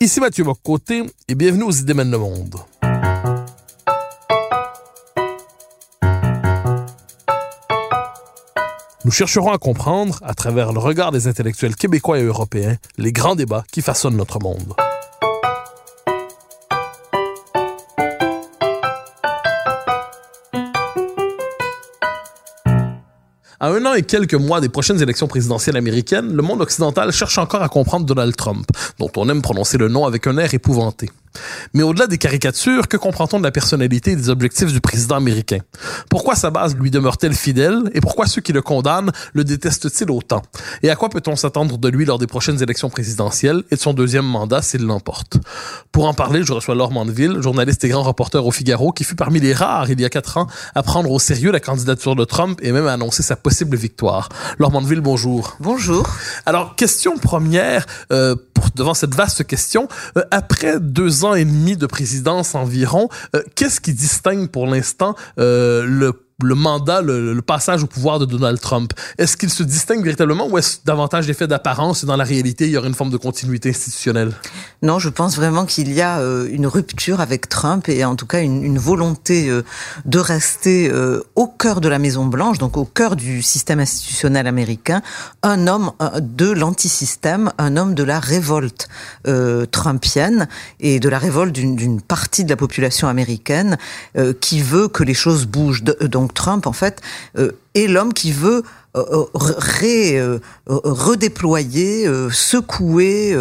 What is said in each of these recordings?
Ici Mathieu Bocoté et bienvenue aux Idées le monde. Nous chercherons à comprendre, à travers le regard des intellectuels québécois et européens, les grands débats qui façonnent notre monde. À un an et quelques mois des prochaines élections présidentielles américaines, le monde occidental cherche encore à comprendre Donald Trump, dont on aime prononcer le nom avec un air épouvanté. Mais au-delà des caricatures, que comprend-on de la personnalité et des objectifs du président américain? Pourquoi sa base lui demeure-t-elle fidèle et pourquoi ceux qui le condamnent le détestent-ils autant? Et à quoi peut-on s'attendre de lui lors des prochaines élections présidentielles et de son deuxième mandat s'il l'emporte? Pour en parler, je reçois Laure Mandeville, journaliste et grand reporter au Figaro, qui fut parmi les rares, il y a quatre ans, à prendre au sérieux la candidature de Trump et même à annoncer sa possible victoire. Laure Mandeville, bonjour. Bonjour. Alors, question première, euh, pour, devant cette vaste question, euh, après deux ans et demi de présidence environ, euh, qu'est-ce qui distingue pour l'instant euh, le le mandat, le, passage au pouvoir de Donald Trump. Est-ce qu'il se distingue véritablement ou est-ce davantage d'effet d'apparence et dans la réalité, il y aurait une forme de continuité institutionnelle? Non, je pense vraiment qu'il y a euh, une rupture avec Trump et en tout cas une, volonté euh, de rester euh, au cœur de la Maison-Blanche, donc au cœur du système institutionnel américain, un homme de l'antisystème, un homme de la révolte trumpienne et de la révolte d'une partie de la population américaine qui veut que les choses bougent. De, Trump, en fait, euh, est l'homme qui veut euh, euh, redéployer, secouer,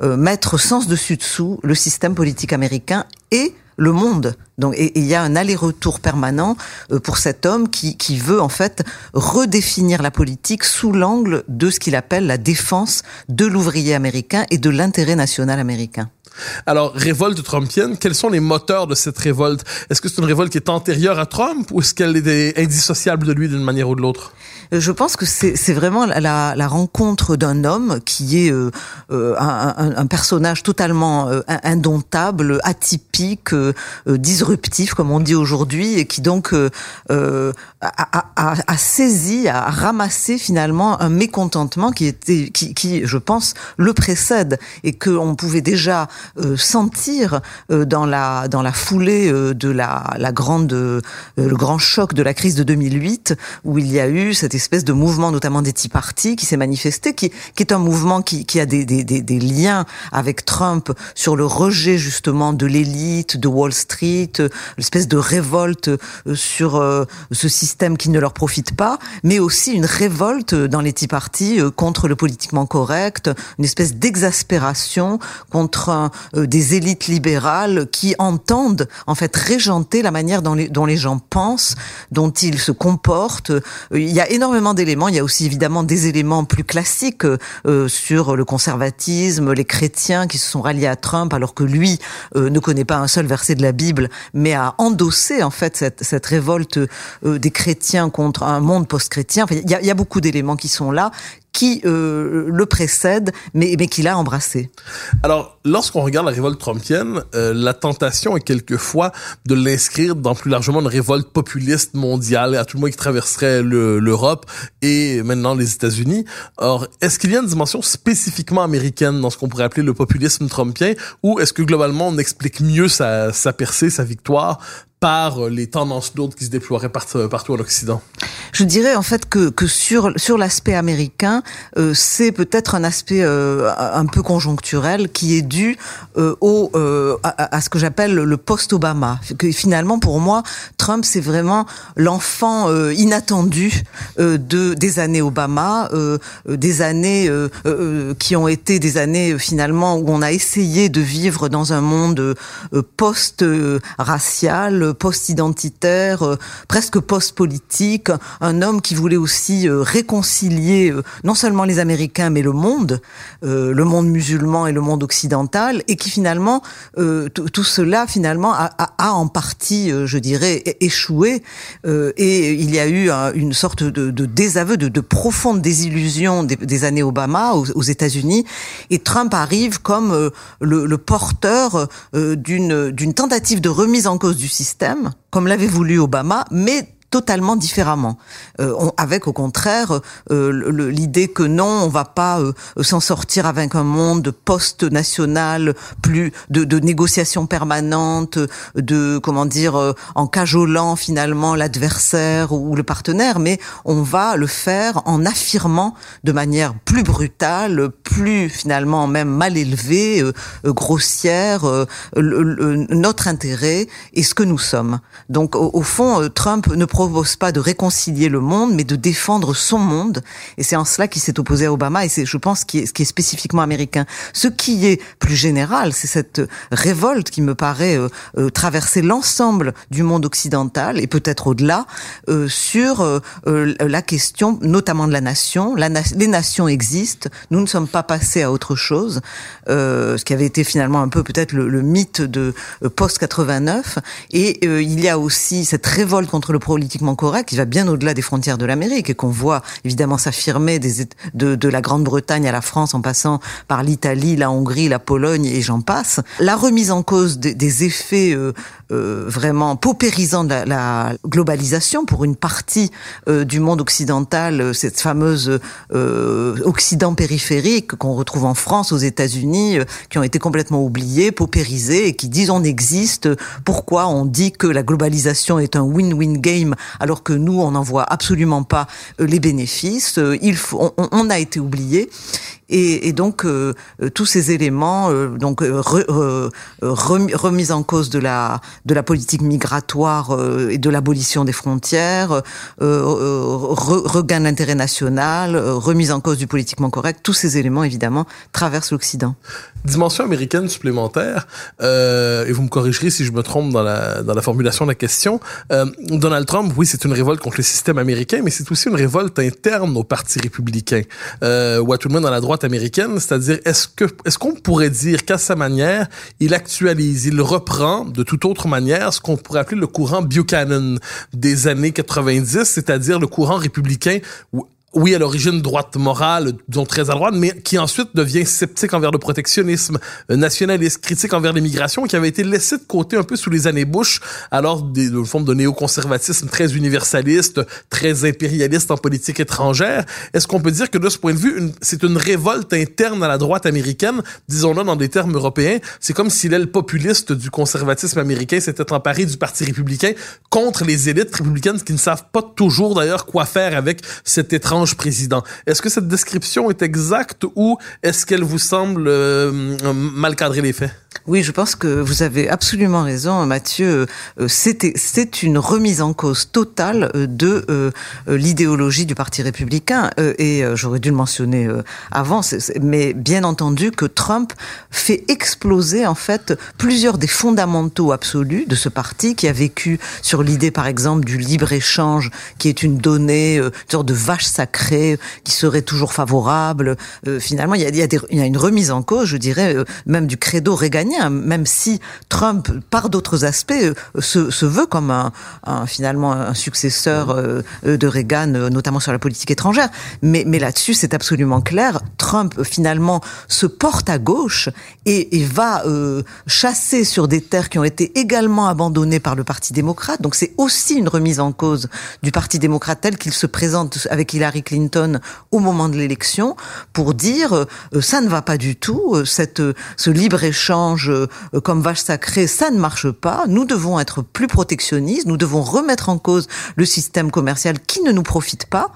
mettre sens dessus dessous le système politique américain et le monde. Donc, il y a un aller-retour permanent pour cet homme qui, qui veut en fait redéfinir la politique sous l'angle de ce qu'il appelle la défense de l'ouvrier américain et de l'intérêt national américain. Alors, révolte trumpienne, quels sont les moteurs de cette révolte? Est-ce que c'est une révolte qui est antérieure à Trump ou est-ce qu'elle est indissociable de lui d'une manière ou de l'autre? Je pense que c'est vraiment la, rencontre d'un homme qui est euh, un, un, personnage totalement euh, indomptable, atypique, euh, disruptif, comme on dit aujourd'hui, et qui donc euh, a, a, a, saisi, a ramassé finalement un mécontentement qui était, qui, qui je pense, le précède et que on pouvait déjà sentir dans la dans la foulée de la, la grande le grand choc de la crise de 2008 où il y a eu cette espèce de mouvement, notamment des Tea Party, qui s'est manifesté, qui, qui est un mouvement qui, qui a des, des, des, des, liens avec Trump sur le rejet justement de l'élite, de Wall Street, l'espèce de révolte sur ce système qui ne leur profite pas, mais aussi une révolte dans les Tea Party contre le politiquement correct, une espèce d'exaspération contre des élites libérales qui entendent en fait régenter la manière dont les, dont les gens pensent, dont ils se comportent. Il y a d'éléments. Il y a aussi évidemment des éléments plus classiques euh, sur le conservatisme, les chrétiens qui se sont ralliés à Trump alors que lui euh, ne connaît pas un seul verset de la Bible, mais a endossé en fait cette, cette révolte euh, des chrétiens contre un monde post-chrétien. Il, y a, il y a beaucoup d'éléments qui sont là qui euh, le précède, mais, mais qui l'a embrassé. Alors, lorsqu'on regarde la révolte trumpienne, euh, la tentation est quelquefois de l'inscrire dans plus largement une révolte populiste mondiale, à tout le moins qui traverserait l'Europe et maintenant les États-Unis. Or, est-ce qu'il y a une dimension spécifiquement américaine dans ce qu'on pourrait appeler le populisme trumpien, ou est-ce que globalement on explique mieux sa, sa percée, sa victoire par les tendances lourdes qui se déploieraient partout, partout en Occident Je dirais en fait que, que sur, sur l'aspect américain, euh, c'est peut-être un aspect euh, un peu conjoncturel qui est dû euh, au, à, à, ce que j'appelle le post-Obama. Finalement, pour moi, Trump, c'est vraiment l'enfant inattendu de, des années Obama, des années qui ont été des années finalement où on a essayé de vivre dans un monde post-racial, post-identitaire, presque post-politique, un homme qui voulait aussi réconcilier non seulement les Américains mais le monde, le monde musulman et le monde occidental, et qui finalement tout cela finalement a, a, en partie, je dirais, échoué, et il y a eu une sorte de, de désaveu, de, de, profonde désillusion des, des années Obama aux, aux États-Unis, et Trump arrive comme le, le porteur d'une d'une tentative de remise en cause du système, comme l'avait voulu Obama, mais totalement différemment, euh, on, avec au contraire euh, l'idée que non, on va pas euh, s'en sortir avec un monde post-national, plus de, de négociations permanentes, de comment dire, euh, en cajolant finalement l'adversaire ou le partenaire, mais on va le faire en affirmant de manière plus brutale, plus finalement même mal élevée, euh, grossière, le, notre intérêt et ce que nous sommes. Donc au, au fond, Trump ne propose pas de réconcilier le monde, mais de défendre son monde. Et c'est en cela qu'il s'est opposé à Obama. Et c'est, je pense, ce qui est, spécifiquement américain. Ce qui est plus général, c'est cette révolte qui me paraît euh, euh, traverser l'ensemble du monde occidental et peut-être au-delà euh, sur euh, euh, la question, notamment de la nation. Les nations existent. Nous ne sommes pas passés à autre chose. Ce qui avait été finalement un peu peut-être le, le mythe de post 89. Et il y a aussi cette révolte contre le politique politiquement correct qui va bien au-delà des frontières de l'Amérique et qu'on voit évidemment s'affirmer de, de la Grande-Bretagne à la France en passant par l'Italie, la Hongrie, la Pologne et j'en passe. La remise en cause des, des effets euh, euh, vraiment paupérisants de la, la, globalisation pour une partie euh, du monde occidental, euh, cette fameuse euh, Occident périphérique qu'on retrouve en France, aux États-Unis, euh, qui ont été complètement oubliés, paupérisés et qui disent on existe. Pourquoi on dit que la globalisation est un win-win game alors que nous, on n'en voit absolument pas les bénéfices? Il faut, on, on a été oublié. Et, donc euh, euh tous ces éléments, euh, donc re, euh, remise en cause de la de la politique migratoire euh, et de l'abolition des frontières, re, regain de l'intérêt national, remise en cause du politiquement correct, tous ces éléments évidemment traversent l'Occident. Dimension américaine supplémentaire, et vous me corrigerez si je me trompe dans la dans la formulation de la question. Donald Trump, oui, c'est une révolte contre le système américain, mais c'est aussi une révolte interne au Parti républicain, le monde dans la droite américaine, c'est-à-dire est-ce que est-ce qu'on pourrait dire qu'à sa manière, il actualise, il reprend de toute autre manière ce qu'on pourrait appeler le courant Buchanan des années 90, c'est-à-dire le courant républicain où oui, à l'origine droite morale, disons très à droite, mais qui ensuite devient sceptique envers le protectionnisme, nationaliste, critique envers l'immigration, qui avait été laissé de côté un peu sous les années Bush, alors des forme de néoconservatisme très universaliste, très impérialiste en politique étrangère. Est-ce qu'on peut dire que de ce point de vue, c'est une révolte interne à la droite américaine, disons-le dans des termes européens, c'est comme si l'aile populiste du conservatisme américain s'était emparée du Parti républicain contre les élites républicaines qui ne savent pas toujours d'ailleurs quoi faire avec cet étrange président. Est-ce que cette description est exacte ou est-ce qu'elle vous semble euh, mal cadrer les faits? Oui, je pense que vous avez absolument raison, Mathieu. Euh, c'est une remise en cause totale euh, de euh, l'idéologie du Parti républicain. Et j'aurais dû le mentionner avant, mais bien entendu que Trump fait exploser en fait plusieurs des fondamentaux absolus de ce parti qui a vécu sur l'idée, par exemple, du libre-échange, qui est une donnée, une sorte de vache sacrée, qui serait toujours favorable. Finalement, il y a, une remise en cause, je dirais, même du credo régalien même si Trump, par d'autres aspects, euh, se, se, veut comme un, un, finalement un successeur euh, de Reagan, euh, notamment sur la politique étrangère. Mais, mais là-dessus, c'est absolument clair. Trump, finalement, se porte à gauche et, et va euh, chasser sur des terres qui ont été également abandonnées par le Parti démocrate. Donc c'est aussi une remise en cause du Parti démocrate tel qu'il se présente avec Hillary Clinton au moment de l'élection pour dire euh, ça ne va pas du tout, cette, ce libre-échange Euh, comme vache sacrée, ça ne marche pas. Nous devons être plus protectionnistes, nous devons remettre en cause le système commercial qui ne nous profite pas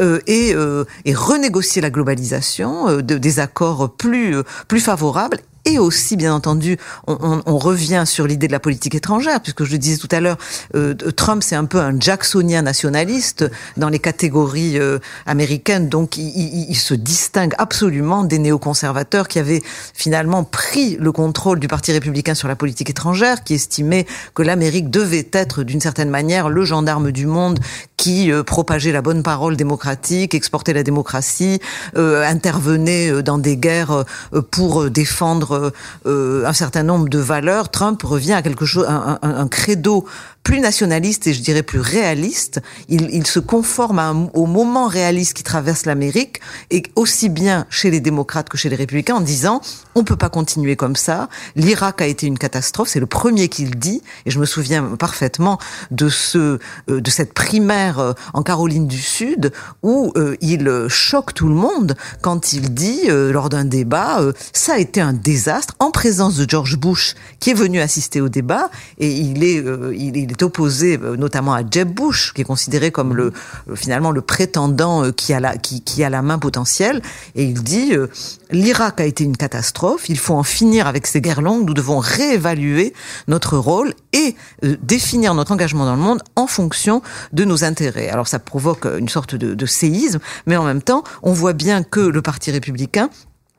euh, et, euh, et renégocier la globalisation, de, des accords plus favorables et aussi, bien entendu, on, revient sur l'idée de la politique étrangère, puisque je le disais tout à l'heure, euh, Trump c'est un peu un Jacksonien nationaliste dans les catégories euh, américaines, donc il, il, il, se distingue absolument des néoconservateurs qui avaient finalement pris le contrôle du Parti républicain sur la politique étrangère, qui estimaient que l'Amérique devait être d'une certaine manière le gendarme du monde qui euh, propageait la bonne parole démocratique, exportait la démocratie, euh, intervenait euh, dans des guerres pour défendre un certain nombre de valeurs. Trump revient à quelque chose, un, un credo plus nationaliste et je dirais plus réaliste. Il, il se conforme un, au moment réaliste qui traverse l'Amérique et aussi bien chez les démocrates que chez les républicains en disant on peut pas continuer comme ça. L'Irak a été une catastrophe, c'est le premier qu'il dit et je me souviens parfaitement de ce de cette primaire en Caroline du Sud où euh, il choque tout le monde quand il dit euh, lors d'un débat euh, ça a été un désastre en présence de George Bush qui est venu assister au débat et il est il, il est opposé notamment à Jeb Bush, qui est considéré comme le finalement le prétendant qui a la qui, qui a la main potentielle, et il dit euh, l'Irak a été une catastrophe, il faut en finir avec ces guerres longues, nous devons réévaluer notre rôle et euh, définir notre engagement dans le monde en fonction de nos intérêts. Alors ça provoque une sorte de, de séisme, mais en même temps, on voit bien que le Parti républicain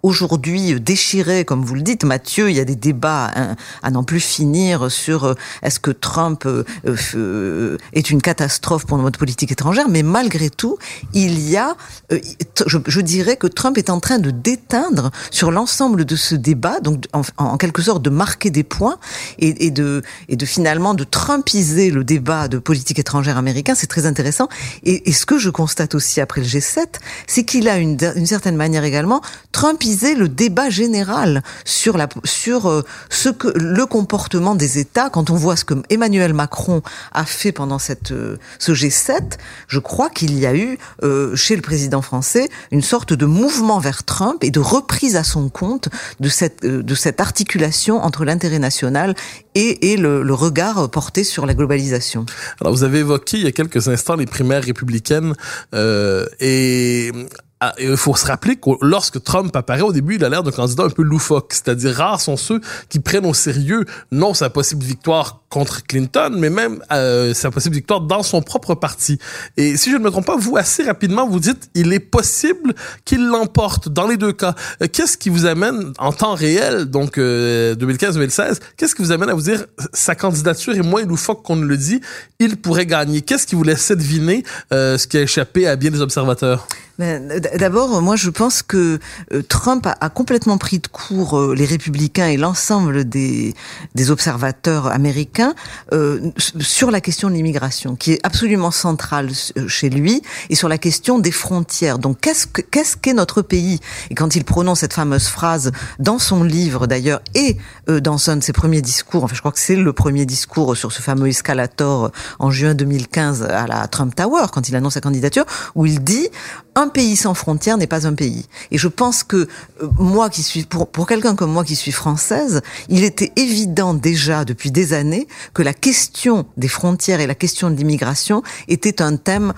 aujourd'hui euh, déchiré, comme vous le dites, Mathieu, il y a des débats hein, à n'en plus finir sur euh, est-ce que Trump euh, est une catastrophe pour notre politique étrangère, mais malgré tout, il y a, je, dirais que Trump est en train de déteindre sur l'ensemble de ce débat, donc en, quelque sorte de marquer des points et, de, finalement de trumpiser le débat de politique étrangère américain, c'est très intéressant. Et, ce que je constate aussi après le G7, c'est qu'il a une, une certaine manière également Trump le débat général sur euh, le comportement des États quand on voit ce que Emmanuel Macron a fait pendant cette euh, ce G7 je crois qu'il y a eu euh, chez le président français une sorte de mouvement vers Trump et de reprise à son compte de cette articulation entre l'intérêt national et, le, regard porté sur la globalisation. Alors vous avez évoqué il y a quelques instants les primaires républicaines et ah, il faut se rappeler que lorsque Trump apparaît au début, il a l'air d'un candidat un peu loufoque. C'est-à-dire, rares sont ceux qui prennent au sérieux non sa possible victoire contre Clinton, mais même euh, sa possible victoire dans son propre parti. Et si je ne me trompe pas, vous, assez rapidement, vous dites il est possible qu'il l'emporte dans les deux cas. Euh, qu'est-ce qui vous amène en temps réel, donc euh, 2015-2016, qu'est-ce qui vous amène à vous dire sa candidature est moins loufoque qu'on ne le dit, il pourrait gagner? Qu'est-ce qui vous laisse deviner euh, ce qui a échappé à bien des observateurs? D'abord, moi, je pense que euh, Trump a, complètement pris de court euh, les républicains et l'ensemble des, des observateurs américains euh, sur la question de l'immigration, qui est absolument centrale euh, chez lui, et sur la question des frontières. Donc, qu'est-ce qu'est notre pays? Et quand il prononce cette fameuse phrase dans son livre, d'ailleurs, et dans un de ses premiers discours, enfin, je crois que c'est le premier discours sur ce fameux escalator en juin 2015 à la Trump Tower, quand il annonce sa candidature, où il dit un pays sans frontières n'est pas un pays. Et je pense que euh, moi qui suis, pour, pour quelqu'un comme moi qui suis française, il était évident déjà depuis des années que la question des frontières et la question de l'immigration était un thème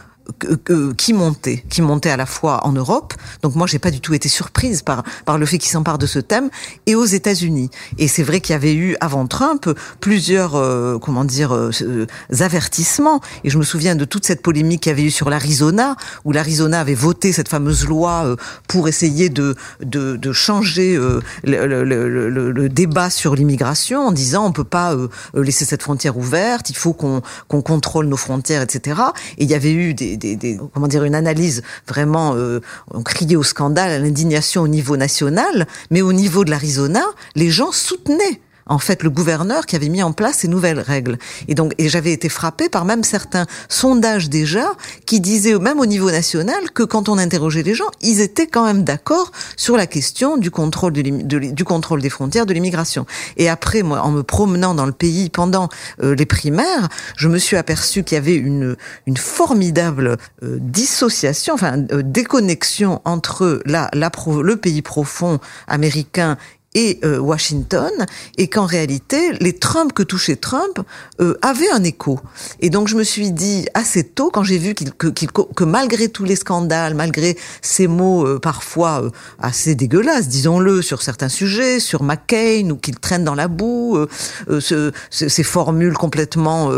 qui montait, qui montait à la fois en Europe. Donc moi, j'ai pas du tout été surprise par par le fait qu'il s'empare de ce thème et aux États-Unis. Et c'est vrai qu'il y avait eu avant Trump plusieurs euh, comment dire euh, euh avertissements. Et je me souviens de toute cette polémique qu'il y avait eu sur l'Arizona, où l'Arizona avait voté cette fameuse loi euh, pour essayer de de, de changer euh, le, le, le, le, débat sur l'immigration en disant on peut pas laisser cette frontière ouverte, il faut qu'on qu'on contrôle nos frontières, etc. Et il y avait eu des comment dire une analyse vraiment euh, on criait au scandale, à l'indignation au niveau national, mais au niveau de l'Arizona, les gens soutenaient en fait le gouverneur qui avait mis en place ces nouvelles règles. Et donc, et j'avais été frappé par même certains sondages déjà qui disaient même au niveau national que quand on interrogeait les gens, ils étaient quand même d'accord sur la question du contrôle du contrôle des frontières, de l'immigration. Et après, moi, en me promenant dans le pays pendant euh, les primaires, je me suis aperçu qu'il y avait une une formidable euh, dissociation, enfin euh, déconnexion entre la, la le pays profond américain et euh, Washington, et qu'en réalité, les Trump que touchait Trump euh, avaient un écho. Et donc je me suis dit assez tôt, quand j'ai vu qu'il que, qu'il- que malgré tous les scandales, malgré ces mots euh, parfois euh, assez dégueulasses, disons-le, sur certains sujets, sur McCain, ou qu'il traîne dans la boue, euh, euh, ce- ce- ces formules complètement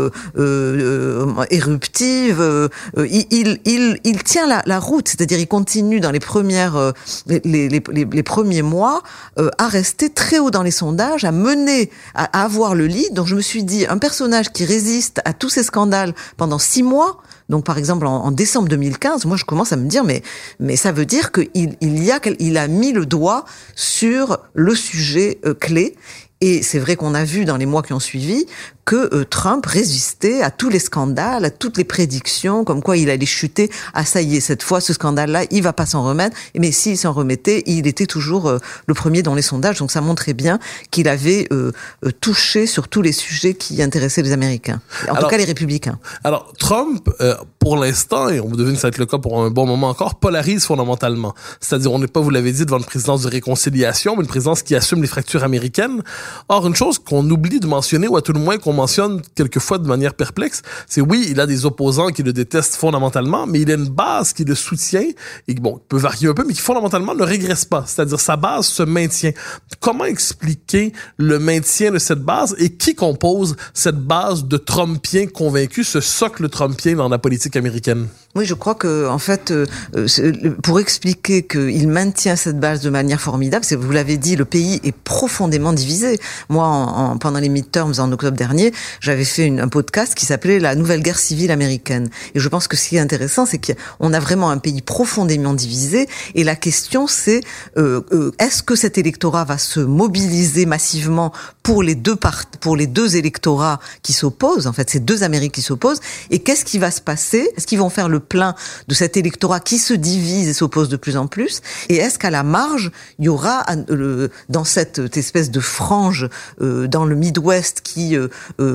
éruptives, il, il, il, il tient la, la route, c'est-à-dire il continue dans les premières, les, les, les, les premiers mois à rester très haut dans les sondages, à mener, à, avoir le lead. Donc je me suis dit, un personnage qui résiste à tous ces scandales pendant six mois. Donc par exemple en, décembre 2015, moi je commence à me dire mais mais ça veut dire qu'il il a il a mis le doigt sur le sujet euh, clé et c'est vrai qu'on a vu dans les mois qui ont suivi que euh, Trump résistait à tous les scandales, à toutes les prédictions, comme quoi il allait chuter. Ah ça y est, cette fois, ce scandale-là, il va pas s'en remettre. Mais s'il s'en remettait, il était toujours euh, le premier dans les sondages. Donc ça montrait bien qu'il avait euh, euh, touché sur tous les sujets qui intéressaient les Américains. En Alors- tout cas, les républicains. Alors, Trump, euh, pour l'instant, et on devine que ça va être le cas pour un bon moment encore, polarise fondamentalement. C'est-à-dire, on n'est pas, vous l'avez dit, devant une présidence de réconciliation, mais une présidence qui assume les fractures américaines. Or, une chose qu'on oublie de mentionner, ou à tout le moins qu'on mentionne quelquefois de manière perplexe, c'est oui, il a des opposants qui le détestent fondamentalement, mais il a une base qui le soutient, et bon, peut varier un peu, mais qui fondamentalement ne régresse pas. C'est-à-dire, sa base se maintient. Comment expliquer le maintien de cette base et qui compose cette base de Trumpiens convaincus, ce socle Trumpien dans la politique américaine? Oui, je crois que en fait, euh, euh, pour expliquer qu'il maintient cette base de manière formidable, c'est vous l'avez dit, le pays est profondément divisé. Moi, en, en- pendant les midterms en octobre dernier, j'avais fait une- un podcast qui s'appelait La nouvelle guerre civile américaine. Et je pense que ce qui est intéressant, c'est qu'on a vraiment un pays profondément divisé. Et la question, c'est euh, euh, est-ce que cet électorat va se mobiliser massivement pour les deux part- pour les deux électorats qui s'opposent, en fait, ces deux Amériques qui s'opposent, et qu'est-ce qui va se passer? Est-ce qu'ils vont faire le plein de cet électorat qui se divise et s'oppose de plus en plus? Et est-ce qu'à la marge, il y aura euh, dans cette espèce de frange euh, dans le Midwest qui euh,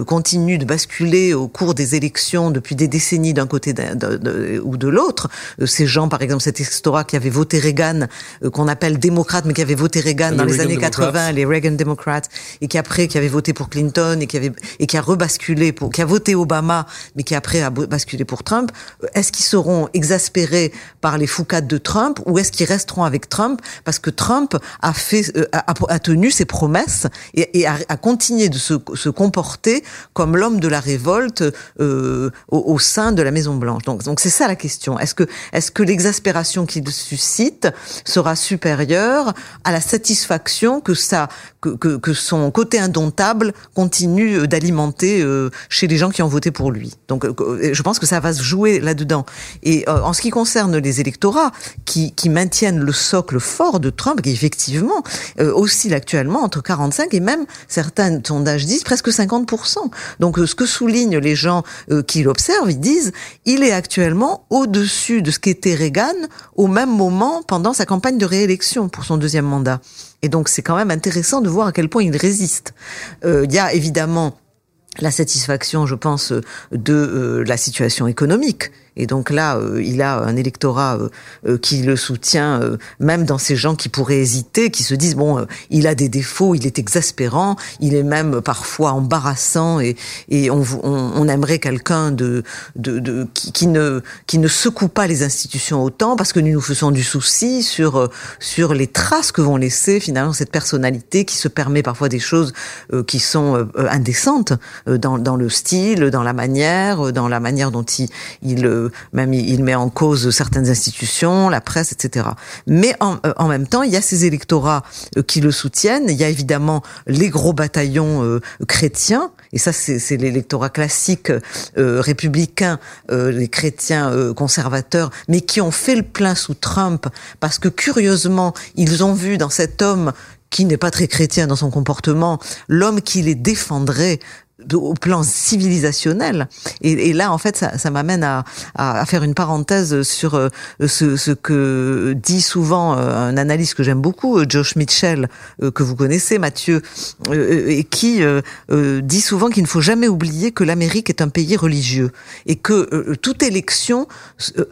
continue de basculer au cours des élections depuis des décennies d'un côté ou de l'autre, ces gens, par exemple, cet électorat qui avait voté Reagan, qu'on appelle démocrate, mais qui avait voté Reagan dans les années Democrats. 80, les Reagan Democrats, et qui après, qui avait voté pour Clinton et qui avait et qui a rebasculé pour, qui a voté Obama, mais qui après a basculé pour Trump. euh, Est-ce qu'ils seront exaspérés par les foucades de Trump ou est-ce qu'ils resteront avec Trump parce que Trump a fait, euh, a, tenu ses promesses et, a, continué de se, se comporter comme l'homme de la révolte euh, au, au sein de la Maison Blanche. Donc, donc c'est ça la question. Est-ce que, est-ce que l'exaspération qu'il suscite sera supérieure à la satisfaction que ça, que, que, que son côté indomptable continue euh, d'alimenter euh, chez les gens qui ont voté pour lui. Donc, euh, je pense que ça va se jouer là-dedans. Et en ce qui concerne les électorats qui, qui maintiennent le socle fort de Trump, qui effectivement oscille actuellement entre 45 et même certains sondages disent presque 50%. Donc, ce que soulignent les gens qui l'observent, ils disent il est actuellement au-dessus de ce qu'était Reagan au même moment pendant sa campagne de réélection pour son deuxième mandat. Et donc, c'est quand même intéressant de voir à quel point il résiste. Euh, Il y a évidemment la satisfaction, je pense, euh, de euh, la situation économique. Et donc là, euh, il a un électorat euh, euh, qui le soutient, euh, même dans ces gens qui pourraient hésiter, qui se disent bon, euh, il a des défauts, il est exaspérant, il est même parfois embarrassant, et, et on, on, aimerait quelqu'un de, de, de qui, qui ne qui ne secoue pas les institutions autant, parce que nous nous faisons du souci sur sur les traces que vont laisser finalement cette personnalité qui se permet parfois des choses qui sont indécentes dans, dans le style, dans la manière, dans la manière dont il, il même il, met en cause certaines institutions, la presse, etc. Mais en, euh, en même temps, il y a ces électorats euh, qui le soutiennent. Il y a évidemment les gros bataillons euh, chrétiens, et ça c'est c'est l'électorat classique euh, républicain, euh, les chrétiens euh, conservateurs, mais qui ont fait le plein sous Trump parce que curieusement, ils ont vu dans cet homme qui n'est pas très chrétien dans son comportement, l'homme qui les défendrait au plan civilisationnel. Et, et, là, en fait, ça, ça m'amène à, à, faire une parenthèse sur euh, ce, ce que dit souvent euh, un analyste que j'aime beaucoup, euh, Josh Mitchell, que vous connaissez, Mathieu, et qui dit souvent qu'il ne faut jamais oublier que l'Amérique est un pays religieux et que toute élection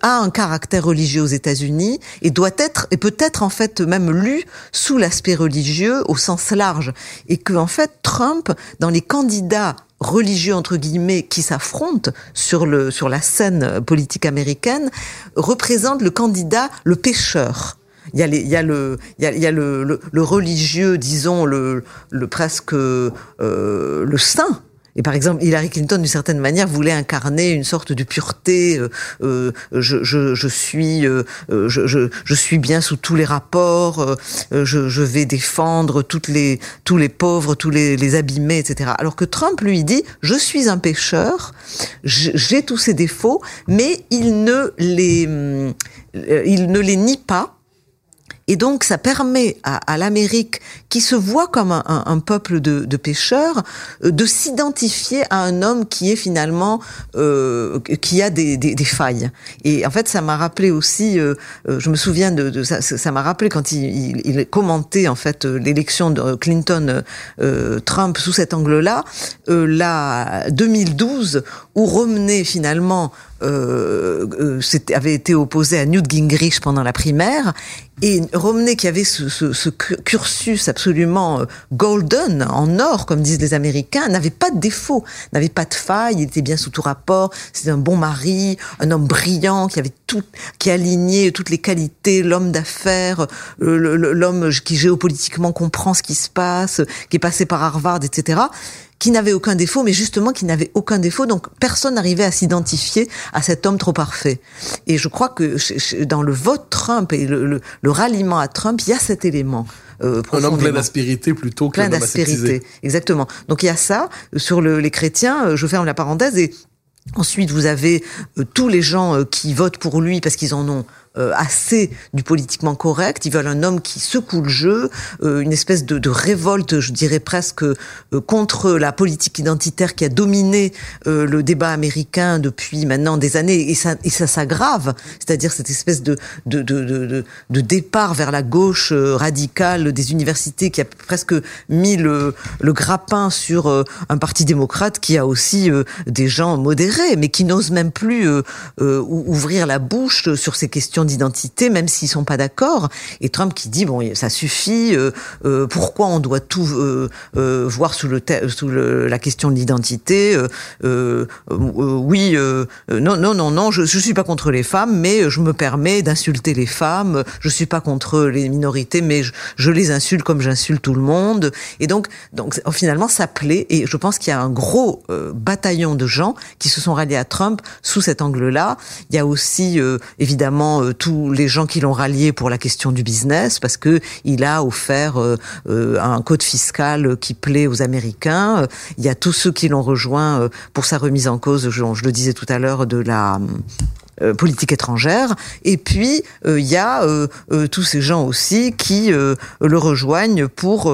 a un caractère religieux aux États-Unis et doit être et peut être en fait même lu sous l'aspect religieux au sens large et que en fait Trump dans les candidats religieux entre guillemets qui s'affrontent sur le sur la scène politique américaine représente le candidat le pécheur. Il y a, les, il y a le il y a, il y a le, le, religieux disons le, le presque euh, le saint et par exemple, Hillary Clinton, d'une certaine manière, voulait incarner une sorte de pureté. Euh, euh je, je, je, suis, euh, euh, je, je, je, suis bien sous tous les rapports. je, je, vais défendre toutes les, tous les pauvres, tous les, les abîmés, etc. Alors que Trump lui dit je suis un pécheur, j'ai tous ces défauts, mais il ne les, il ne les nie pas et donc, ça permet à, à l'Amérique, qui se voit comme un, un, peuple de, de pêcheurs, euh, de s'identifier à un homme qui est finalement euh, qui a des, des, des, failles. Et en fait, ça m'a rappelé aussi. Euh, euh je me souviens de, de ça. Ça m'a rappelé quand il, il, il, commentait en fait l'élection de Clinton-Trump sous cet angle-là, la 2012, où Romney finalement euh, euh avait été opposé à Newt Gingrich pendant la primaire. Et Romney, qui avait ce, ce, ce cursus absolument euh, golden, en or, comme disent les Américains, n'avait pas de défaut, n'avait pas de faille, il était bien sous tout rapport, c'était un bon mari, un homme brillant, qui avait tout, qui alignait toutes les qualités, l'homme d'affaires, l'homme qui géopolitiquement comprend ce qui se passe, qui est passé par Harvard, etc qui n'avait aucun défaut, mais justement qui n'avait aucun défaut, donc personne n'arrivait à s'identifier à cet homme trop parfait. Et je crois que dans le vote Trump et le, le, ralliement à Trump, il y a cet élément. Euh, un homme plein d'aspérité plutôt qu'un homme d'aspérité, exactement. Donc il y a ça sur le, les chrétiens. Euh, je ferme la parenthèse et Ensuite, vous avez euh, tous les gens euh, qui votent pour lui parce qu'ils en ont euh, assez du politiquement correct. Ils veulent un homme qui secoue le jeu, euh, une espèce de, de, révolte, je dirais presque, euh, contre la politique identitaire qui a dominé le débat américain depuis maintenant des années. Et ça, et ça s'aggrave. C'est-à-dire cette espèce de, de, de, de, départ vers la gauche radicale des universités qui a presque mis le, le grappin sur un parti démocrate qui a aussi des gens modérés, mais qui n'osent même plus ouvrir la bouche sur ces questions d'identité, même s'ils sont pas d'accord. Et Trump qui dit bon, ça suffit. Euh, euh, pourquoi on doit tout euh, voir sous le sous le, la question de l'identité Oui, non, non, non, non. Je, je suis pas contre les femmes, mais je me permets d'insulter les femmes. Je suis pas contre les minorités, mais je, je les insulte comme j'insulte tout le monde. Et donc, donc finalement, ça plaît. Et je pense qu'il y a un gros bataillon de gens qui se sont ralliés à Trump sous cet angle-là. Il y a aussi évidemment tous les gens qui l'ont rallié pour la question du business, parce que il a offert euh, euh, un code fiscal qui plaît aux Américains. Il y a tous ceux qui l'ont rejoint euh, pour sa remise en cause, je, le disais tout à l'heure, de la politique étrangère. Et puis il y a tous ces gens aussi qui le rejoignent pour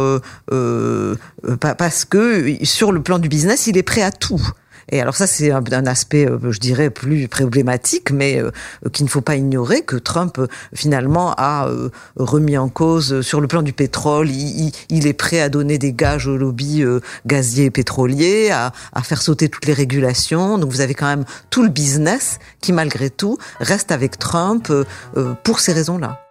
parce que sur le plan du business, il est prêt à tout. Et alors ça, c'est un, aspect, euh, je dirais, plus problématique, mais euh, qu'il ne faut pas ignorer que Trump, euh, finalement, a remis en cause sur le plan du pétrole. Il, est prêt à donner des gages au lobby gazier et pétrolier, à, à faire sauter toutes les régulations. Donc vous avez quand même tout le business qui, malgré tout, reste avec Trump pour ces raisons-là.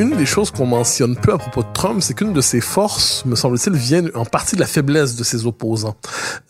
Une des choses qu'on mentionne peu à propos de Trump, c'est qu'une de ses forces, me semble-t-il, vient en partie de la faiblesse de ses opposants.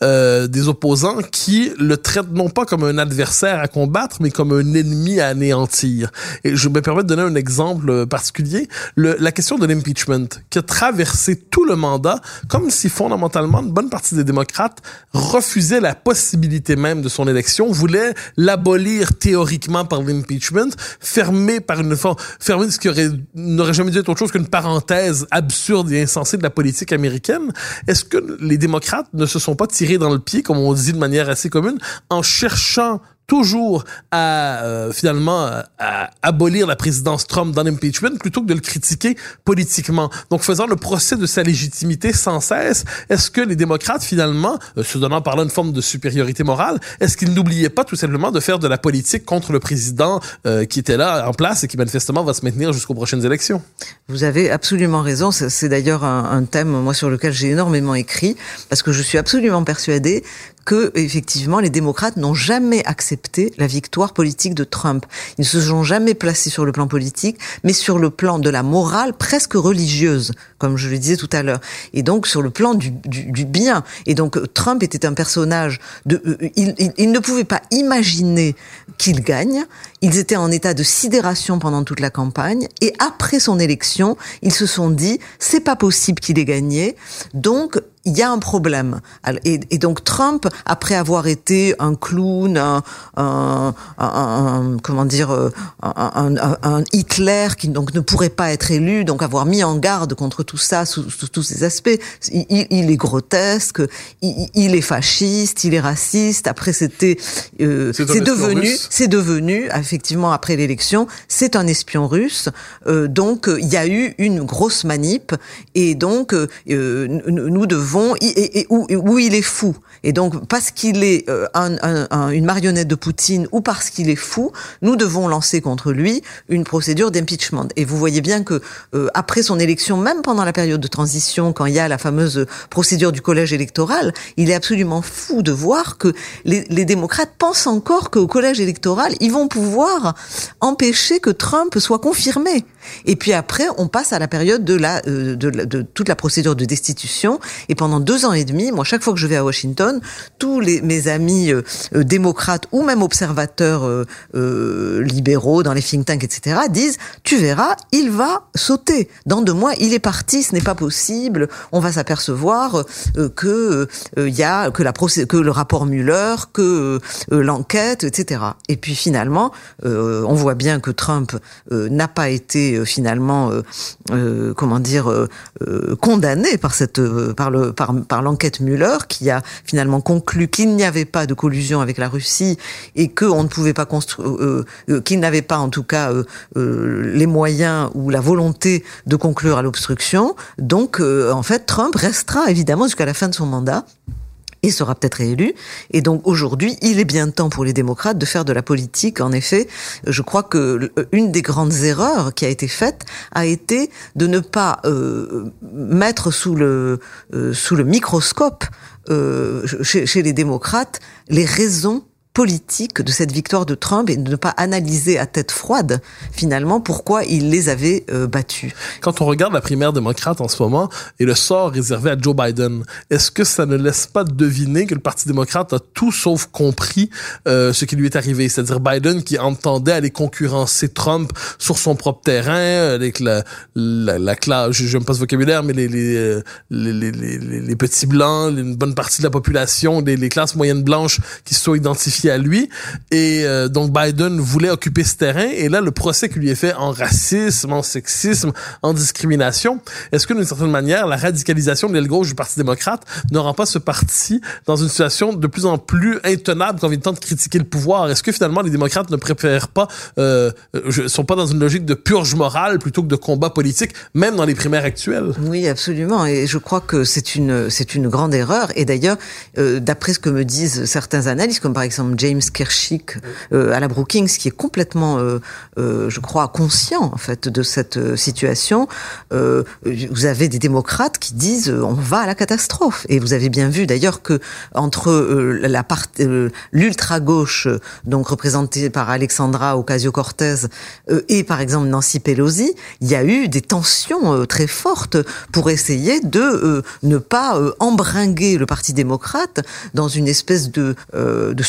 euh, des opposants qui le traitent non pas comme un adversaire à combattre, mais comme un ennemi à anéantir. Et je me permets de donner un exemple particulier. Le, la question de l'impeachment, qui a traversé tout le mandat, comme si fondamentalement une bonne partie des démocrates refusaient la possibilité même de son élection, voulaient l'abolir théoriquement par l'impeachment, fermer par une fermer ce qui aurait, n'aurait jamais dû être autre chose qu'une parenthèse absurde et insensée de la politique américaine. Est-ce que les démocrates ne se sont pas tirés dans le pied, comme on dit de manière assez commune, en cherchant toujours à euh, finalement à abolir la présidence Trump dans l'impeachment plutôt que de le critiquer politiquement. Donc faisant le procès de sa légitimité sans cesse, est-ce que les démocrates finalement, euh, se donnant par là une forme de supériorité morale, est-ce qu'ils n'oubliaient pas tout simplement de faire de la politique contre le président euh, qui était là en place et qui manifestement va se maintenir jusqu'aux prochaines élections? Vous avez absolument raison. C'est d'ailleurs un, un thème moi sur lequel j'ai énormément écrit parce que je suis absolument persuadée que effectivement les démocrates n'ont jamais accepté la victoire politique de Trump. Ils ne se sont jamais placés sur le plan politique, mais sur le plan de la morale presque religieuse, comme je le disais tout à l'heure, et donc sur le plan du, du, du, bien. Et donc Trump était un personnage de, euh, il, il, il, ne pouvait pas imaginer qu'il gagne. Ils étaient en état de sidération pendant toute la campagne, et après son élection, ils se sont dit c'est pas possible qu'il ait gagné, donc il y a un problème. Et, et, donc Trump, après avoir été un clown, un, un, un comment dire, un, Hitler qui donc ne pourrait pas être élu, donc avoir mis en garde contre tout ça sous, sous tous ces aspects, il, il est grotesque, il, il, est fasciste, il est raciste. Après, c'était, euh, c'est devenu, c'est devenu effectivement après l'élection, c'est un espion russe. Euh, donc il y a eu une grosse manip et donc euh, nous devons où, il est fou. Et donc, parce qu'il est euh, un, un, une marionnette de Poutine ou parce qu'il est fou, nous devons lancer contre lui une procédure d'impeachment. Et vous voyez bien que euh, après son élection, même pendant la période de transition, quand il y a la fameuse procédure du collège électoral, il est absolument fou de voir que les, démocrates pensent encore qu'au collège électoral, ils vont pouvoir empêcher que Trump soit confirmé. Et puis après, on passe à la période de euh, de, toute la procédure de destitution. Et pendant deux ans et demi, moi, chaque fois que je vais à Washington, tous les mes amis euh, euh démocrates ou même observateurs euh, libéraux dans les think tanks, etc., disent tu verras, il va sauter. Dans deux mois, il est parti. Ce n'est pas possible. On va s'apercevoir que il y a que que le rapport Mueller, que l'enquête, etc. Et puis finalement, on voit bien que Trump n'a pas été finalement, comment dire, condamné par cette, par le, par, par l'enquête Mueller, qui a finalement conclu qu'il n'y avait pas de collusion avec la Russie et qu'on ne pouvait pas construire, qu'il n'avait pas en tout cas les moyens ou la volonté de conclure à l'obstruction. Donc, en fait, Trump restera évidemment jusqu'à la fin de son mandat et sera peut-être réélu. Et donc aujourd'hui, il est bien temps pour les démocrates de faire de la politique. En effet, je crois que une des grandes erreurs qui a été faite a été de ne pas euh, mettre sous le euh, sous le microscope euh, chez, chez les démocrates les raisons politique de cette victoire de Trump et de ne pas analyser à tête froide finalement pourquoi il les avait euh, battus. Quand on regarde la primaire démocrate en ce moment et le sort réservé à Joe Biden, est-ce que ça ne laisse pas deviner que le Parti démocrate a tout sauf compris euh, ce qui lui est arrivé, c'est-à-dire Biden qui entendait aller concurrencer Trump sur son propre terrain avec la la, la classe, j'aime pas ce vocabulaire, mais les les, euh, les les, les, les, petits blancs, une bonne partie de la population, les, les classes moyennes blanches qui se sont identifiées à lui. Et euh, donc Biden voulait occuper ce terrain. Et là, le procès qui lui est fait en racisme, en sexisme, en discrimination, est-ce que d'une certaine manière, la radicalisation de l'aile gauche du Parti démocrate ne rend pas ce parti dans une situation de plus en plus intenable quand il temps de critiquer le pouvoir? Est-ce que finalement les démocrates ne préfèrent pas, euh, sont pas dans une logique de purge morale plutôt que de combat politique, même dans les primaires actuelles? Oui, absolument. Et je crois que c'est une c'est une grande erreur. Et d'ailleurs, euh, d'après ce que me disent certains analystes, comme par exemple comme James Kershik à la Brookings, qui est complètement, je crois, conscient en fait de cette situation. vous avez des démocrates qui disent on va à la catastrophe. Et vous avez bien vu d'ailleurs que entre la partie l'ultra gauche, donc représentée par Alexandra Ocasio-Cortez, et par exemple Nancy Pelosi, il y a eu des tensions très fortes pour essayer de ne pas embringuer le Parti démocrate dans une espèce de, euh, de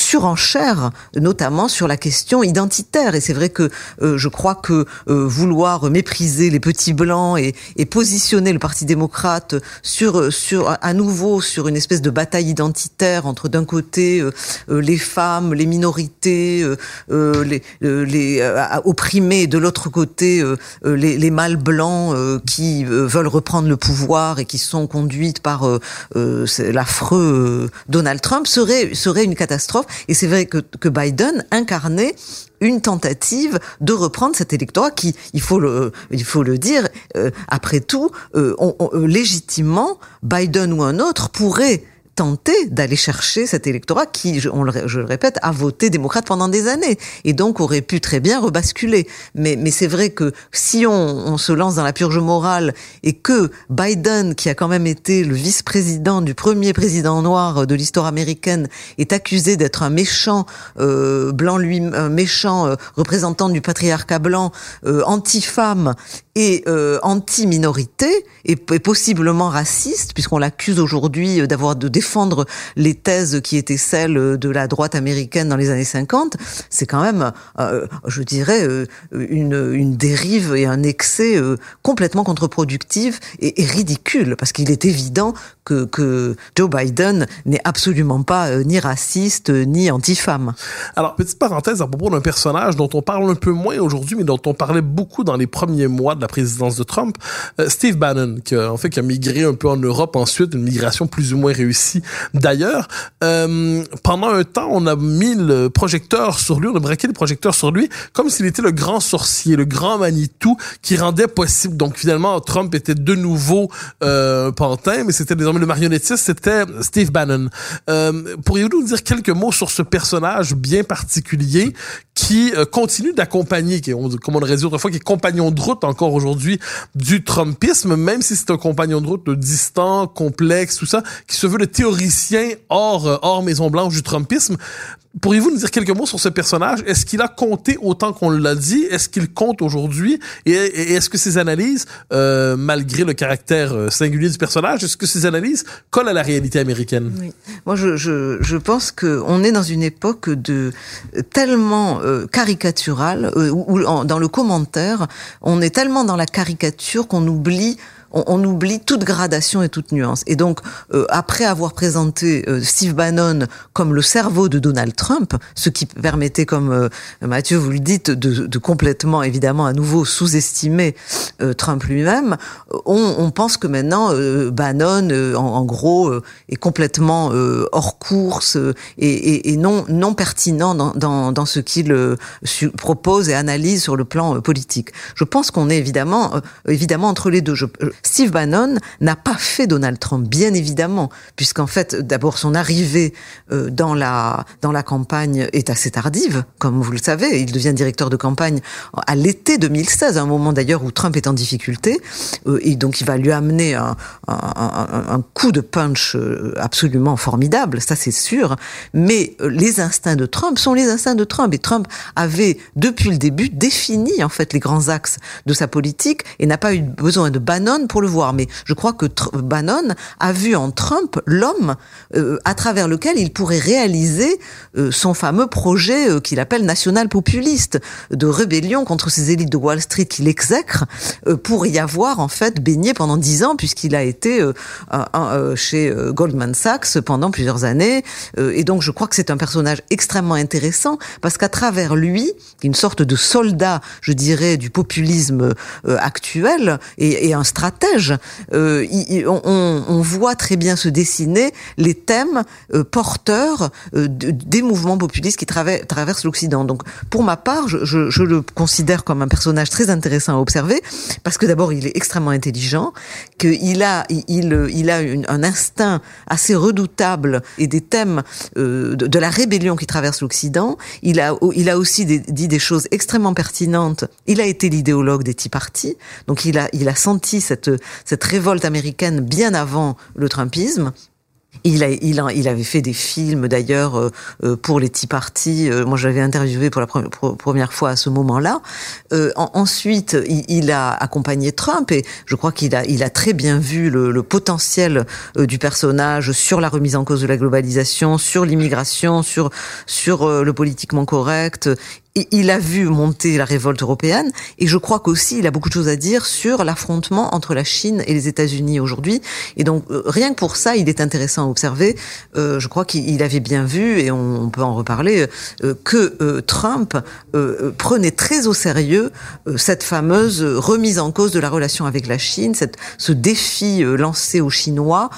notamment sur la question identitaire. Et c'est vrai que euh, je crois que euh, vouloir mépriser les petits blancs et, positionner le Parti démocrate sur, sur à nouveau sur une espèce de bataille identitaire entre d'un côté les femmes, les minorités, les, les opprimés, et de l'autre côté les, les mâles blancs qui veulent reprendre le pouvoir et qui sont conduites par l'affreux Donald Trump serait serait une catastrophe. Et c'est vrai que, que Biden incarnait une tentative de reprendre cet électorat qui, il faut le, il faut le dire, euh, après tout, euh, euh, légitimement, Biden ou un autre pourrait tenter d'aller chercher cet électorat qui, je, on le, répète, a voté démocrate pendant des années et donc aurait pu très bien rebasculer. Mais, mais c'est vrai que si on, on, se lance dans la purge morale et que Biden, qui a quand même été le vice-président du premier président noir de l'histoire américaine, est accusé d'être un méchant euh, blanc lui, un méchant euh, représentant du patriarcat blanc, euh, anti-femme et euh, anti-minorité et, possiblement raciste, puisqu'on l'accuse aujourd'hui d'avoir de défendre les thèses qui étaient celles de la droite américaine dans les années 50, c'est quand même, euh, je dirais, euh, une, une, dérive et un excès euh, complètement contre-productif et, et, ridicule, parce qu'il est évident que, que Joe Biden n'est absolument pas euh, ni raciste ni anti-femme. Alors, petite parenthèse à propos d'un personnage dont on parle un peu moins aujourd'hui, mais dont on parlait beaucoup dans les premiers mois de la présidence de Trump, euh, Steve Bannon, qui en fait qui a migré un peu en Europe ensuite, une migration plus ou moins réussie. D'ailleurs, euh, pendant un temps, on a mis le projecteur sur lui, on a braqué le projecteur sur lui, comme s'il était le grand sorcier, le grand Manitou qui rendait possible. Donc finalement, Trump était de nouveau euh, pantin, mais c'était désormais le marionnettiste, c'était Steve Bannon. Euh, Pourriez-vous nous dire quelques mots sur ce personnage bien particulier qui euh, continue d'accompagner, comme on aurait dit autrefois, qui est compagnon de route encore aujourd'hui du Trumpisme, même si c'est un compagnon de route distant, complexe, tout ça, qui se veut le théoricien hors, euh, hors Maison Blanche du Trumpisme. Pourriez-vous nous dire quelques mots sur ce personnage? Est-ce qu'il a compté autant qu'on l'a dit? Est-ce qu'il compte aujourd'hui? Et, est-ce que ses analyses, euh, malgré le caractère euh, singulier du personnage, est-ce que ces analyses collent à la réalité américaine? Oui. Moi, je, pense qu'on est dans une époque de tellement caricaturale, où, dans le commentaire, on est tellement dans la caricature qu'on oublie on, on, oublie toute gradation et toute nuance. Et donc, euh, après avoir présenté euh, Steve Bannon comme le cerveau de Donald Trump, ce qui permettait, comme euh, Mathieu vous le dites, de, de, complètement, évidemment, à nouveau sous-estimer euh, Trump lui-même, on, on, pense que maintenant, Bannon, en, en, gros, est complètement hors course et, et, et, non, non pertinent dans, dans, dans ce qu'il propose et analyse sur le plan politique. Je pense qu'on est évidemment, évidemment entre les deux. Steve Bannon n'a pas fait Donald Trump, bien évidemment, puisqu'en fait, d'abord, son arrivée euh, dans la dans la campagne est assez tardive, comme vous le savez. Il devient directeur de campagne à l'été 2016, à un moment d'ailleurs où Trump est en difficulté, euh, et donc il va lui amener un, un, un, un coup de punch euh, absolument formidable, ça c'est sûr. Mais les instincts de Trump sont les instincts de Trump, et Trump avait depuis le début défini en fait les grands axes de sa politique et n'a pas eu besoin de Bannon pour le voir. Mais je crois que Bannon a vu en Trump l'homme euh, à travers lequel il pourrait réaliser euh, son fameux projet euh, qu'il appelle national populiste de rébellion contre ces élites de Wall Street qu'il exècre euh, pour y avoir en fait baigné pendant dix ans puisqu'il a été euh, un, chez Goldman Sachs pendant plusieurs années. et donc je crois que c'est un personnage extrêmement intéressant parce qu'à travers lui, une sorte de soldat, je dirais, du populisme actuel et, et un stratège euh, on, voit très bien se dessiner les thèmes euh, porteurs euh, des mouvements populistes qui traversent l'Occident. Donc, pour ma part, je, le considère comme un personnage très intéressant à observer, parce que d'abord, il est extrêmement intelligent, qu'il a, un instinct assez redoutable et des thèmes de, la rébellion qui traverse l'Occident. Il a, aussi dit des choses extrêmement pertinentes. Il a été l'idéologue des Tea Party, donc il a senti cette, cette révolte américaine bien avant le Trumpisme. Il, avait fait des films d'ailleurs euh, euh, pour les Tea Party. Euh, moi, j'avais interviewé pour la première fois à ce moment-là. ensuite, il, a accompagné Trump et je crois qu'il a, très bien vu le, potentiel du personnage sur la remise en cause de la globalisation, sur l'immigration, sur le politiquement correct il a vu monter la révolte européenne et je crois qu'aussi il a beaucoup de choses à dire sur l'affrontement entre la Chine et les États-Unis aujourd'hui. Et donc euh, rien que pour ça, il est intéressant à observer. Euh, je crois qu'il avait bien vu et on, peut en reparler euh, que Trump prenait très au sérieux cette fameuse remise en cause de la relation avec la Chine, cette, ce défi lancé aux Chinois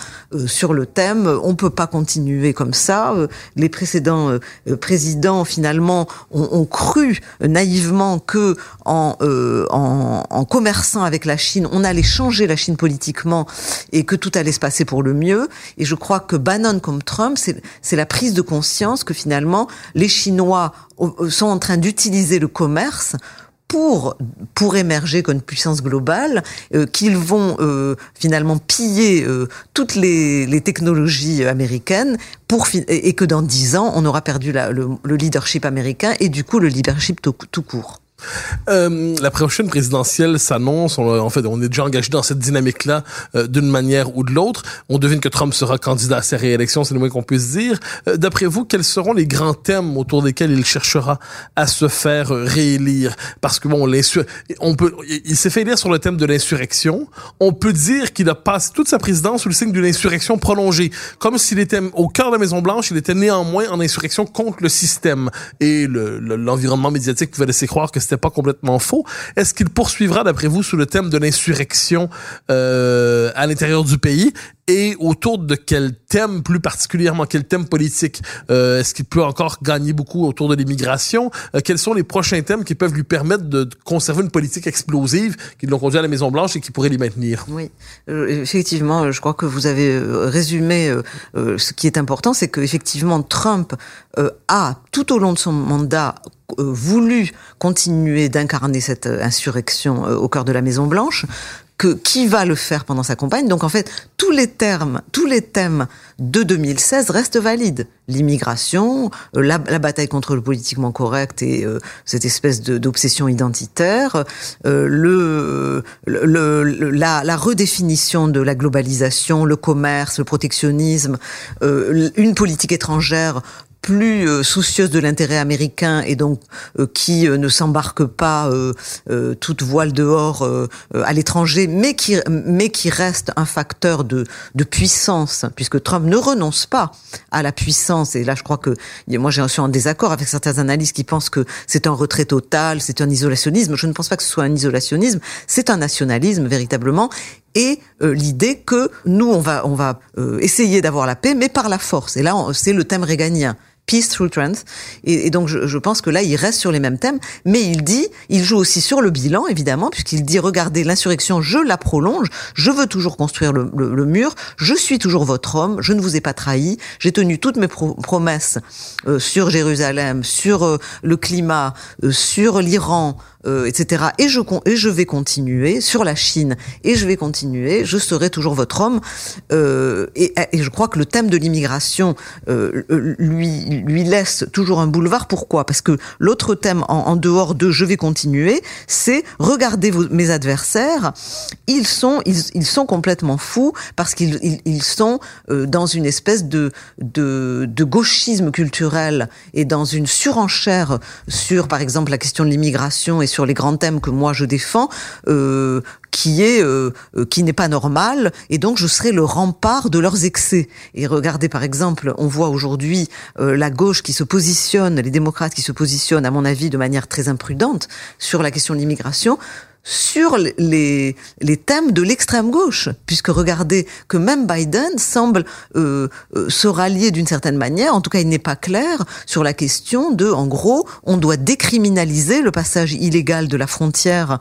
sur le thème on peut pas continuer comme ça. les précédents présidents finalement ont, ont cru naïvement que en, euh, en, en, commerçant avec la Chine, on allait changer la Chine politiquement et que tout allait se passer pour le mieux. Et je crois que Bannon comme Trump, c'est la prise de conscience que finalement les Chinois euh, sont en train d'utiliser le commerce pour pour émerger comme puissance globale, euh, qu'ils vont euh, finalement piller euh, toutes les, les, technologies américaines pour et que dans dix ans on aura perdu la, le, le, leadership américain et du coup le leadership tout court. Euh, la prochaine présidentielle s'annonce. En fait, on est déjà engagé dans cette dynamique-là euh, d'une manière ou de l'autre. On devine que Trump sera candidat à sa réélection, c'est le moins qu'on puisse dire. Euh, d'après vous, quels seront les grands thèmes autour desquels il cherchera à se faire réélire? Parce que bon, on peut, il s'est fait élire sur le thème de l'insurrection. On peut dire qu'il a passé toute sa présidence sous le signe d'une insurrection prolongée, comme s'il était au cœur de la Maison Blanche. Il était néanmoins en insurrection contre le système et l'environnement médiatique pouvait laisser croire que c'était pas complètement faux. Est-ce qu'il poursuivra, d'après vous, sous le thème de l'insurrection euh, à l'intérieur du pays? Et autour de quel thème plus particulièrement, quel thème politique euh, Est-ce qu'il peut encore gagner beaucoup autour de l'immigration? Euh, Quels sont les prochains thèmes qui peuvent lui permettre de, conserver une politique explosive qui l'ont conduit à la Maison Blanche et qui pourrait l'y maintenir? Oui, euh, effectivement, je crois que vous avez résumé ce qui est important, c'est que effectivement Trump a tout au long de son mandat voulu continuer d'incarner cette insurrection au cœur de la Maison Blanche qui va le faire pendant sa campagne. Donc en fait, tous les termes, tous les thèmes de 2016 restent valides. L'immigration, euh, la, bataille contre le politiquement correct et euh, cette espèce d'obsession identitaire, euh, la, redéfinition de la globalisation, le commerce, le protectionnisme, une politique étrangère plus euh, soucieuse de l'intérêt américain et donc euh, qui euh, ne s'embarque pas toute voile dehors à l'étranger, mais qui mais qui reste un facteur de de puissance, puisque Trump ne renonce pas à la puissance. Et là, je crois que moi, j'ai suis en désaccord avec certains analystes qui pensent que c'est un retrait total, c'est un isolationnisme. Je ne pense pas que ce soit un isolationnisme, c'est un nationalisme véritablement et l'idée que nous on va on va essayer d'avoir la paix mais par la force et là c'est le thème réganien Peace Through Trends. Et, donc, je, pense que là, il reste sur les mêmes thèmes, mais il dit, il joue aussi sur le bilan, évidemment, puisqu'il dit, regardez, l'insurrection, je la prolonge, je veux toujours construire le, le, mur, je suis toujours votre homme, je ne vous ai pas trahi, j'ai tenu toutes mes promesses euh, sur Jérusalem, sur euh, le climat, euh, sur l'Iran, euh, etc. Et je, et je vais continuer sur la Chine, et je vais continuer, je serai toujours votre homme. Euh, et, je crois que le thème de l'immigration euh, lui, lui laisse toujours un boulevard. Pourquoi? Parce que l'autre thème, en, dehors de je vais continuer, c'est regardez vos, mes adversaires, ils sont, ils, ils sont complètement fous parce qu'ils ils, sont dans une espèce de, de, de gauchisme culturel et dans une surenchère sur, par exemple, la question de l'immigration et sur les grands thèmes que moi je défends, euh, qui est euh, euh, qui n'est pas normal, et donc je serai le rempart de leurs excès. Et regardez par exemple, on voit aujourd'hui la gauche qui se positionne, les démocrates qui se positionnent, à mon avis, de manière très imprudente sur la question de l'immigration sur les, les thèmes de l'extrême gauche, puisque regardez que même Biden semble euh, euh, se rallier d'une certaine manière, en tout cas il n'est pas clair sur la question de, en gros, on doit décriminaliser le passage illégal de la frontière.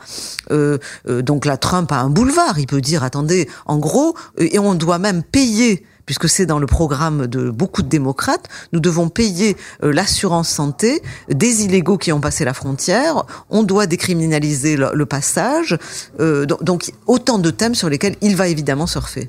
Euh, donc là, Trump a un boulevard, il peut dire, attendez, en gros, et on doit même payer puisque c'est dans le programme de beaucoup de démocrates, nous devons payer euh, l'assurance santé des illégaux qui ont passé la frontière. On doit décriminaliser le, passage. Euh, donc, autant de thèmes sur lesquels il va évidemment surfer.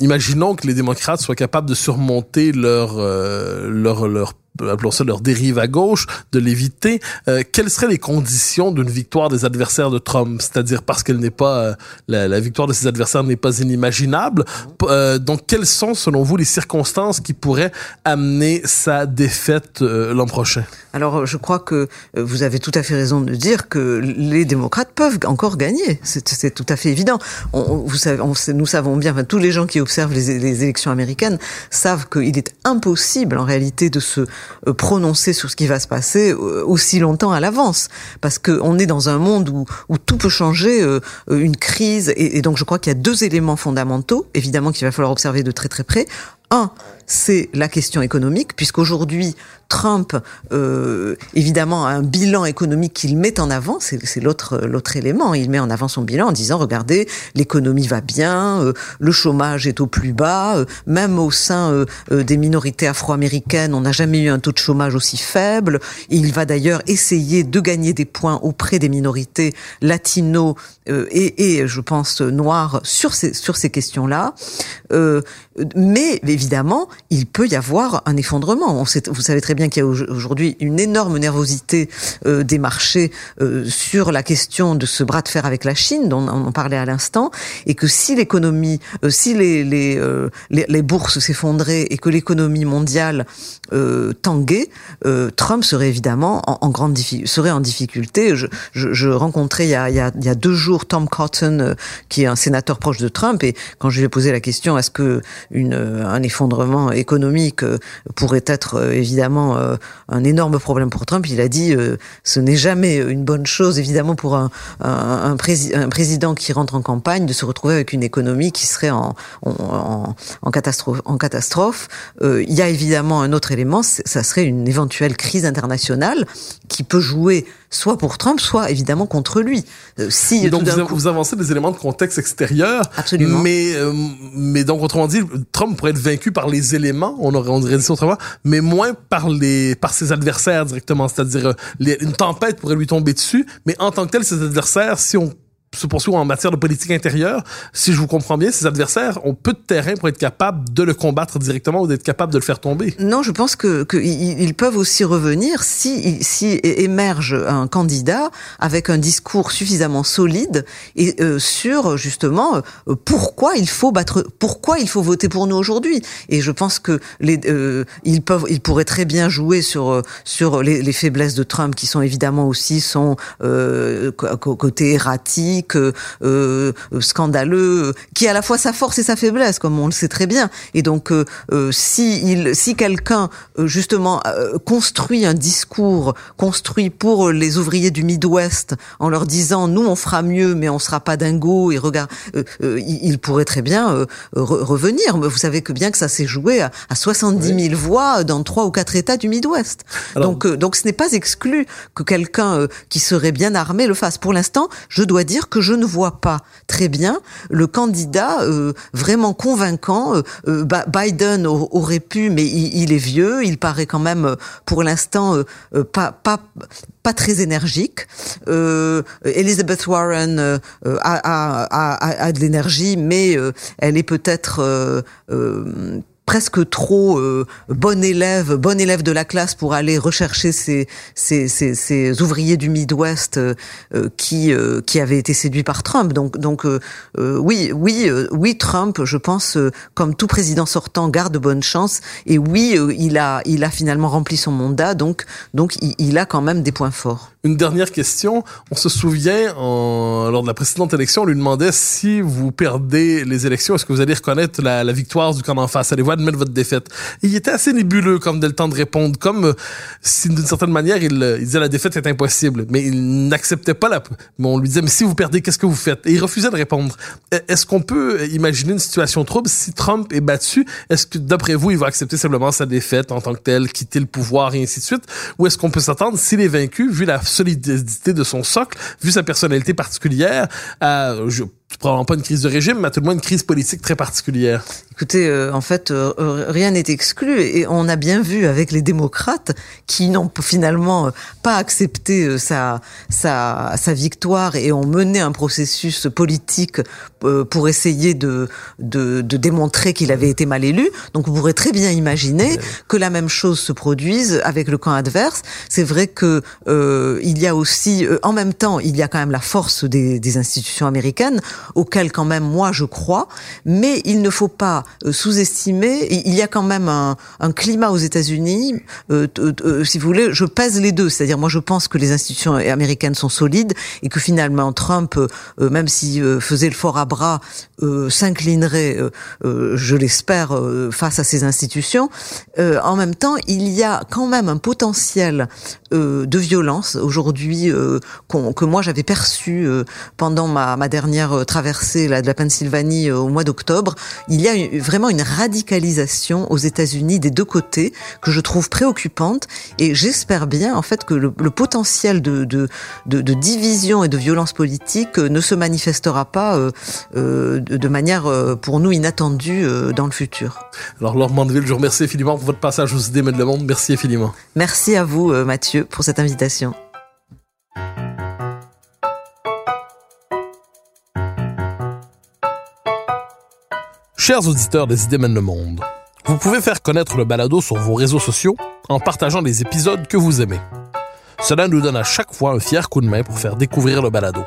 Imaginons que les démocrates soient capables de surmonter leur euh, leur leur appelons ça leur dérive à gauche, de l'éviter. Euh, quelles seraient les conditions d'une victoire des adversaires de Trump? C'est-à-dire parce qu'elle n'est pas euh, la, victoire de ses adversaires n'est pas inimaginable. Euh, donc, quelles sont selon vous les circonstances qui pourraient amener sa défaite euh, l'an prochain? Alors, je crois que vous avez tout à fait raison de dire que les démocrates peuvent encore gagner. C'est tout à fait évident. On, vous savez, on, nous savons bien, enfin, tous les gens qui observent les, les élections américaines savent qu'il est impossible en réalité de se euh, prononcer sur ce qui va se passer euh, aussi longtemps à l'avance, parce qu'on est dans un monde où, où tout peut changer, euh, une crise, et, et donc je crois qu'il y a deux éléments fondamentaux, évidemment qu'il va falloir observer de très très près. Un, c'est la question économique, puisqu'aujourd'hui, Trump, euh, évidemment, a un bilan économique qu'il met en avant, c'est l'autre l'autre élément. Il met en avant son bilan en disant, regardez, l'économie va bien, euh, le chômage est au plus bas, euh, même au sein euh, euh, des minorités afro-américaines, on n'a jamais eu un taux de chômage aussi faible. Il va d'ailleurs essayer de gagner des points auprès des minorités latino et, et, je pense, noires sur ces, sur ces questions-là. mais évidemment, il peut y avoir un effondrement. On sait, vous savez très bien qu'il y a aujourd'hui une énorme nervosité euh, des marchés euh, sur la question de ce bras de fer avec la Chine, dont on parlait à l'instant, et que si l'économie, euh, si les, les, les, bourses s'effondraient et que l'économie mondiale tanguait, Trump serait évidemment en, en, grande serait en difficulté. Je, je, je rencontrais il y, a, il, y a, il y, a, deux jours Tom Cotton, qui est un sénateur proche de Trump, et quand je lui ai posé la question, est-ce que une, un effondrement économique pourrait être évidemment euh, un énorme problème pour Trump. Il a dit euh, ce n'est jamais une bonne chose, évidemment, pour un, président qui rentre en campagne de se retrouver avec une économie qui serait en catastrophe. En catastrophe. Euh, il y a évidemment un autre élément, ça serait une éventuelle crise internationale qui peut jouer soit pour Trump, soit évidemment contre lui. Euh, si donc vous, coup... vous, avancez des éléments de contexte extérieur, absolument. Mais euh, mais donc autrement dit, Trump pourrait être vaincu par les éléments, on aurait on dirait ça autrement, mais moins par les par ses adversaires directement, c'est-à-dire euh, une tempête pourrait lui tomber dessus, mais en tant que tel ses adversaires, si on se poursuivre en matière de politique intérieure, si je vous comprends bien, ses adversaires ont peu de terrain pour être capables de le combattre directement ou d'être capables de le faire tomber. Non, je pense que, que ils peuvent aussi revenir si, émerge un candidat avec un discours suffisamment solide et euh, sur justement euh, pourquoi il faut battre, pourquoi il faut voter pour nous aujourd'hui. Et je pense que euh, pourraient très bien jouer sur les, les faiblesses de Trump qui sont évidemment aussi son côté erratique euh, euh, scandaleux, qui est à la fois sa force et sa faiblesse, comme on le sait très bien. Et donc, euh, euh si il, si quelqu'un justement construit un discours construit pour les ouvriers du Midwest en leur disant nous on fera mieux, mais on sera pas dingo et regarde, il pourrait très bien re revenir. Vous savez que bien que ça s'est joué à, à 70 000 oui. voix dans trois ou quatre États du Midwest. Alors, donc, donc ce n'est pas exclu que quelqu'un qui serait bien armé le fasse. Pour l'instant, je dois dire que je ne vois pas très bien le candidat euh, vraiment convaincant. Euh, euh Biden aurait pu, mais il, est vieux, il paraît quand même pour l'instant pas, pas, pas très énergique. Elizabeth Warren a, a, a, de l'énergie, mais elle est peut-être presque trop euh, bon élève, bon élève de la classe pour aller rechercher ces, ces, ces, ces ouvriers du Midwest euh, qui euh, qui avaient été séduits par Trump. Donc donc euh, euh, oui oui oui Trump, je pense comme tout président sortant garde bonne chance et oui il a il a finalement rempli son mandat donc donc il, a quand même des points forts. Une dernière question. On se souvient, en, lors de la précédente élection, on lui demandait si vous perdez les élections, est-ce que vous allez reconnaître la, la victoire du camp en face? Allez-vous admettre votre défaite. Il était assez nébuleux comme dès le temps de répondre, comme euh, si d'une certaine manière il, euh, il disait la défaite est impossible, mais il n'acceptait pas la. Mais on lui disait mais si vous perdez, qu'est-ce que vous faites? Et il refusait de répondre. E- Est-ce qu'on peut imaginer une situation trouble si Trump est battu? Est-ce que d'après vous il va accepter simplement sa défaite en tant que tel, quitter le pouvoir et ainsi de suite? Ou est-ce qu'on peut s'attendre s'il est vaincu, vu la solidité de son socle, vu sa personnalité particulière, à je, probablement pas une crise de régime, mais à tout le moins une crise politique très particulière. Écoutez, euh, en fait, euh, euh, rien n'est exclu et on a bien vu avec les démocrates qui n'ont finalement euh, pas accepté sa, sa, sa victoire et ont mené un processus politique euh, pour essayer de, de, de démontrer qu'il avait été mal élu. Donc vous pourrez très bien imaginer que la même chose se produise avec le camp adverse. C'est vrai que euh, il y a aussi, euh, en même temps, il y a quand même la force des, des institutions américaines auxquelles quand même moi je crois, mais il ne faut pas euh, sous-estimer. Il y a quand même un, un climat aux États-Unis, euh, euh, euh, si vous voulez, je pèse les deux. C'est-à-dire moi je pense que les institutions américaines sont solides et que finalement Trump, euh, même s'il euh, faisait le fort à bras, s'inclinerait, je l'espère, face à ces institutions. En même temps, il y a quand même un potentiel de violence aujourd'hui que moi j'avais perçu pendant ma, ma dernière traversée là, de la Pennsylvanie euh, au mois d'octobre. Il y a une- vraiment une radicalisation aux États-Unis des deux côtés que je trouve préoccupante et j'espère bien en fait que le, le potentiel de, de, de, de division et de violence politique euh, ne se manifestera pas euh, euh, de, de manière pour nous inattendue euh, dans le futur. Alors, Laure Mandeville, je vous remercie infiniment pour votre passage aux idées Mènent le monde. Merci infiniment. Merci à vous Mathieu pour cette invitation. Chers auditeurs des idées mènent le monde, vous pouvez faire connaître le balado sur vos réseaux sociaux en partageant les épisodes que vous aimez. Cela nous donne à chaque fois un fier coup de main pour faire découvrir le balado.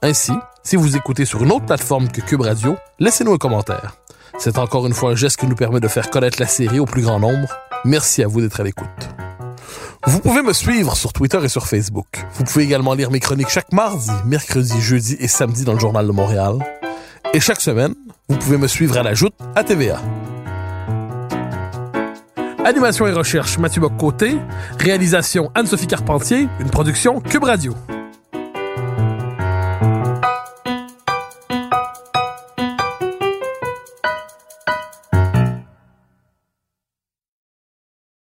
Ainsi, si vous écoutez sur une autre plateforme que Cube Radio, laissez-nous un commentaire. C'est encore une fois un geste qui nous permet de faire connaître la série au plus grand nombre. Merci à vous d'être à l'écoute. Vous pouvez me suivre sur Twitter et sur Facebook. Vous pouvez également lire mes chroniques chaque mardi, mercredi, jeudi et samedi dans le Journal de Montréal. Et chaque semaine, vous pouvez me suivre à la joute à TVA. Animation et recherche Mathieu Bock-Côté. Réalisation Anne-Sophie Carpentier. Une production Cube Radio.